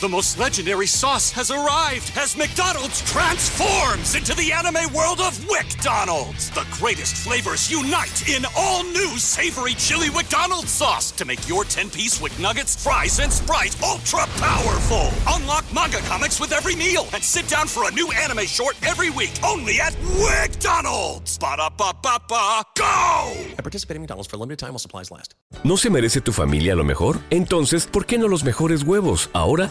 The most legendary sauce has arrived as McDonald's transforms into the anime world of WickDonald's. The greatest flavors unite in all new savory chili McDonald's sauce to make your 10-piece Wick Nuggets, fries, and Sprite ultra powerful. Unlock manga comics with every meal and sit down for a new anime short every week only at WickDonald's. Ba-da-ba-ba-ba, go! I participate in McDonald's for a limited time while supplies last. ¿No se merece tu familia lo mejor? Entonces, ¿por qué no los mejores huevos? Ahora,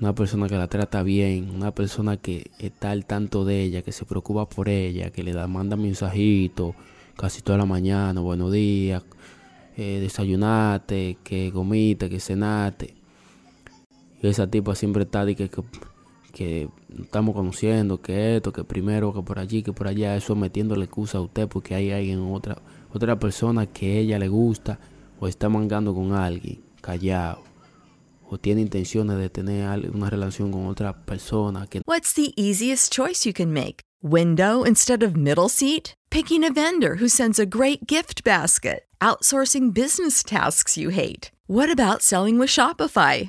Una persona que la trata bien, una persona que está al tanto de ella, que se preocupa por ella, que le da, manda mensajitos casi toda la mañana, buenos días, eh, desayunate, que comiste, que cenaste. Y esa tipa siempre está de que, que, estamos conociendo, que esto, que primero, que por allí, que por allá, eso metiéndole excusa a usted porque hay alguien, otra, otra persona que ella le gusta o está mangando con alguien, callado. O tiene intenciones de tener una relación con otra persona que What's the easiest choice you can make? Window instead of middle seat? Picking a vendor who sends a great gift basket? Outsourcing business tasks you hate? What about selling with Shopify?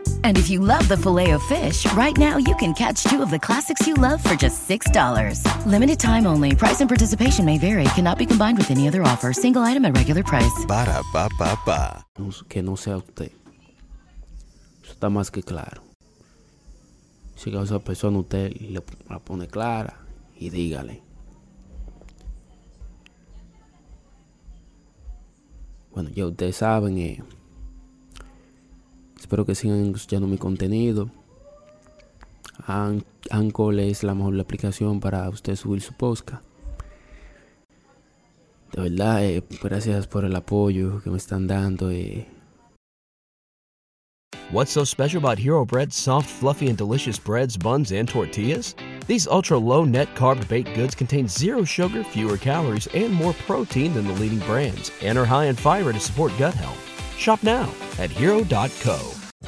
And if you love the filet of fish, right now you can catch two of the classics you love for just $6. Limited time only. Price and participation may vary. Cannot be combined with any other offer. Single item at regular price. Ba da ba ba ba. que no sea usted. Eso está más que claro. Si a esa persona usted le la pone clara y dígale. Bueno, ya ustedes saben, eh, espero que sigan escuchando mi contenido. An Anchor es la mejor aplicación para usted subir su. De verdad, eh, gracias por el apoyo que me están dando. Eh. What's so special about Hero Bread's soft, fluffy, and delicious breads, buns, and tortillas? These ultra low net carb baked goods contain zero sugar, fewer calories, and more protein than the leading brands, and are high in fiber to support gut health. Shop now at hero.co.